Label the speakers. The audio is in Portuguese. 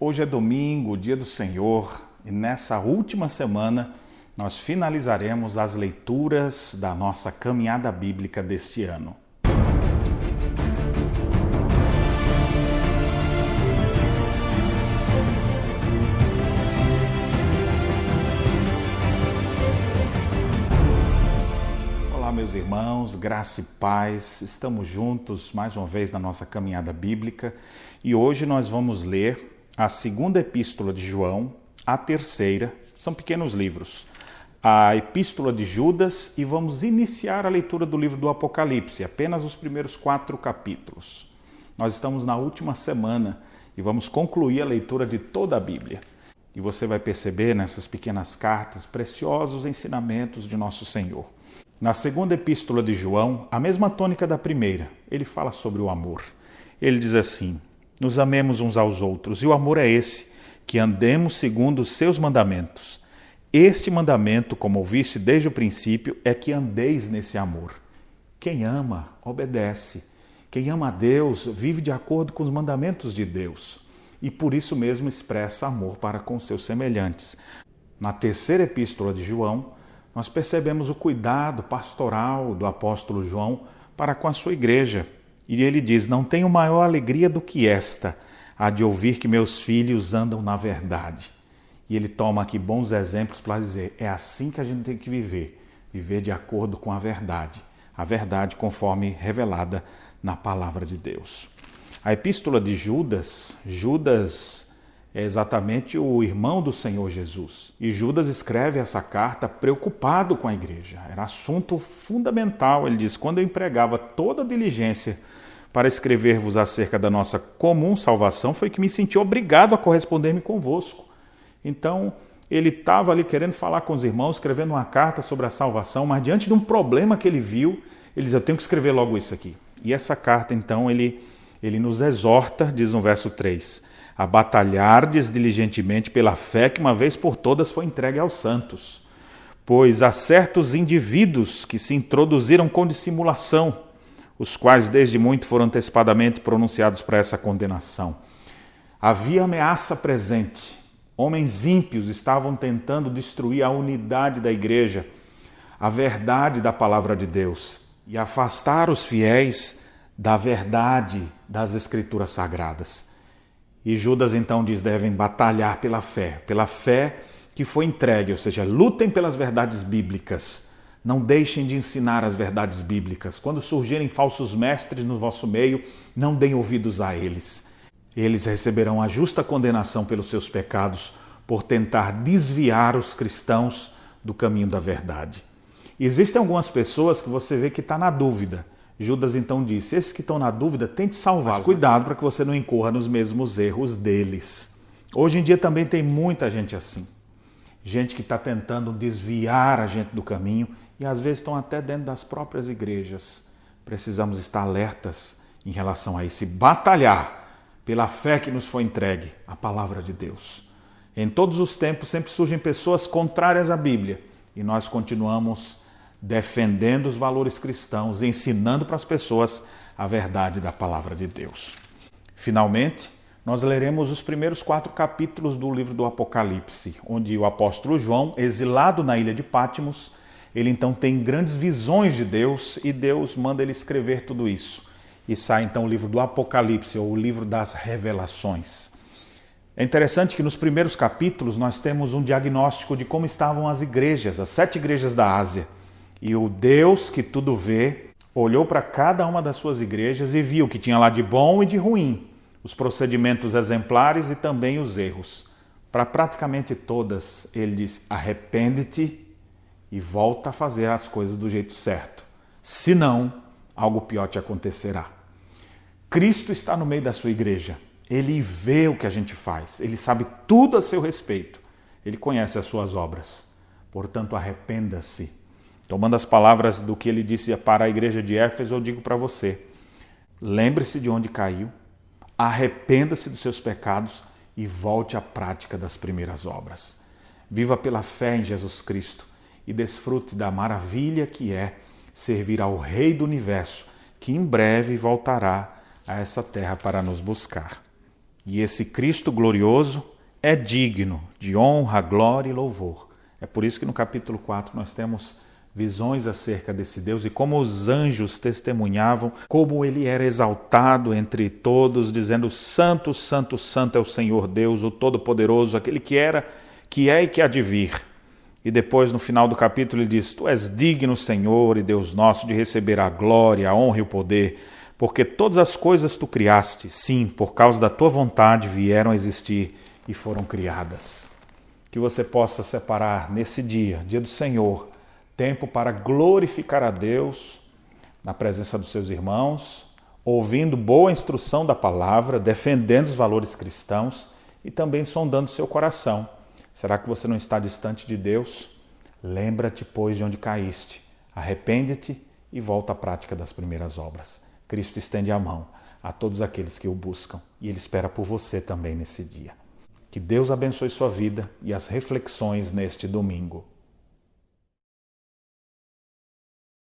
Speaker 1: Hoje é domingo, dia do Senhor, e nessa última semana nós finalizaremos as leituras da nossa caminhada bíblica deste ano. Olá, meus irmãos, graça e paz, estamos juntos mais uma vez na nossa caminhada bíblica e hoje nós vamos ler a segunda epístola de João, a terceira, são pequenos livros. A epístola de Judas e vamos iniciar a leitura do livro do Apocalipse, apenas os primeiros quatro capítulos. Nós estamos na última semana e vamos concluir a leitura de toda a Bíblia. E você vai perceber nessas pequenas cartas preciosos ensinamentos de nosso Senhor. Na segunda epístola de João, a mesma tônica da primeira, ele fala sobre o amor. Ele diz assim: nos amemos uns aos outros. E o amor é esse, que andemos segundo os seus mandamentos. Este mandamento, como ouviste desde o princípio, é que andeis nesse amor. Quem ama, obedece. Quem ama a Deus, vive de acordo com os mandamentos de Deus. E por isso mesmo expressa amor para com seus semelhantes. Na terceira epístola de João, nós percebemos o cuidado pastoral do apóstolo João para com a sua igreja e ele diz: Não tenho maior alegria do que esta, a de ouvir que meus filhos andam na verdade. E ele toma aqui bons exemplos para dizer: é assim que a gente tem que viver, viver de acordo com a verdade, a verdade conforme revelada na palavra de Deus. A epístola de Judas, Judas é exatamente o irmão do Senhor Jesus. E Judas escreve essa carta preocupado com a igreja. Era assunto fundamental. Ele diz: quando eu empregava toda a diligência para escrever-vos acerca da nossa comum salvação foi que me senti obrigado a corresponder-me convosco. Então, ele estava ali querendo falar com os irmãos, escrevendo uma carta sobre a salvação, mas diante de um problema que ele viu, ele diz: Eu tenho que escrever logo isso aqui. E essa carta, então, ele, ele nos exorta, diz no verso 3, a batalhardes diligentemente pela fé que uma vez por todas foi entregue aos santos. Pois há certos indivíduos que se introduziram com dissimulação os quais desde muito foram antecipadamente pronunciados para essa condenação. Havia ameaça presente. Homens ímpios estavam tentando destruir a unidade da igreja, a verdade da palavra de Deus e afastar os fiéis da verdade das escrituras sagradas. E Judas então diz: devem batalhar pela fé, pela fé que foi entregue, ou seja, lutem pelas verdades bíblicas não deixem de ensinar as verdades bíblicas. Quando surgirem falsos mestres no vosso meio, não deem ouvidos a eles. Eles receberão a justa condenação pelos seus pecados por tentar desviar os cristãos do caminho da verdade. Existem algumas pessoas que você vê que está na dúvida. Judas então disse: esses que estão na dúvida, tente salvá-los. Cuidado para que você não incorra nos mesmos erros deles. Hoje em dia também tem muita gente assim. Gente que está tentando desviar a gente do caminho e às vezes estão até dentro das próprias igrejas. Precisamos estar alertas em relação a isso e batalhar pela fé que nos foi entregue, a palavra de Deus. Em todos os tempos sempre surgem pessoas contrárias à Bíblia e nós continuamos defendendo os valores cristãos, ensinando para as pessoas a verdade da palavra de Deus. Finalmente, nós leremos os primeiros quatro capítulos do livro do Apocalipse, onde o apóstolo João, exilado na ilha de Pátimos, ele então tem grandes visões de Deus e Deus manda ele escrever tudo isso. E sai então o livro do Apocalipse, ou o livro das revelações. É interessante que nos primeiros capítulos nós temos um diagnóstico de como estavam as igrejas, as sete igrejas da Ásia. E o Deus que tudo vê olhou para cada uma das suas igrejas e viu que tinha lá de bom e de ruim, os procedimentos exemplares e também os erros. Para praticamente todas, ele diz: arrepende-te e volta a fazer as coisas do jeito certo. Senão, algo pior te acontecerá. Cristo está no meio da sua igreja. Ele vê o que a gente faz, ele sabe tudo a seu respeito. Ele conhece as suas obras. Portanto, arrependa-se. Tomando as palavras do que ele disse para a igreja de Éfeso, eu digo para você: lembre-se de onde caiu, arrependa-se dos seus pecados e volte à prática das primeiras obras. Viva pela fé em Jesus Cristo e desfrute da maravilha que é servir ao Rei do Universo, que em breve voltará a essa terra para nos buscar. E esse Cristo glorioso é digno de honra, glória e louvor. É por isso que no capítulo 4 nós temos visões acerca desse Deus e como os anjos testemunhavam como ele era exaltado entre todos, dizendo: Santo, Santo, Santo é o Senhor Deus, o Todo-Poderoso, aquele que era, que é e que há de vir. E depois, no final do capítulo, ele diz: Tu és digno, Senhor e Deus nosso, de receber a glória, a honra e o poder, porque todas as coisas tu criaste, sim, por causa da tua vontade vieram a existir e foram criadas. Que você possa separar nesse dia, dia do Senhor, tempo para glorificar a Deus na presença dos seus irmãos, ouvindo boa instrução da palavra, defendendo os valores cristãos e também sondando seu coração. Será que você não está distante de Deus? Lembra-te, pois, de onde caíste. Arrepende-te e volta à prática das primeiras obras. Cristo estende a mão a todos aqueles que o buscam e Ele espera por você também nesse dia. Que Deus abençoe sua vida e as reflexões neste domingo.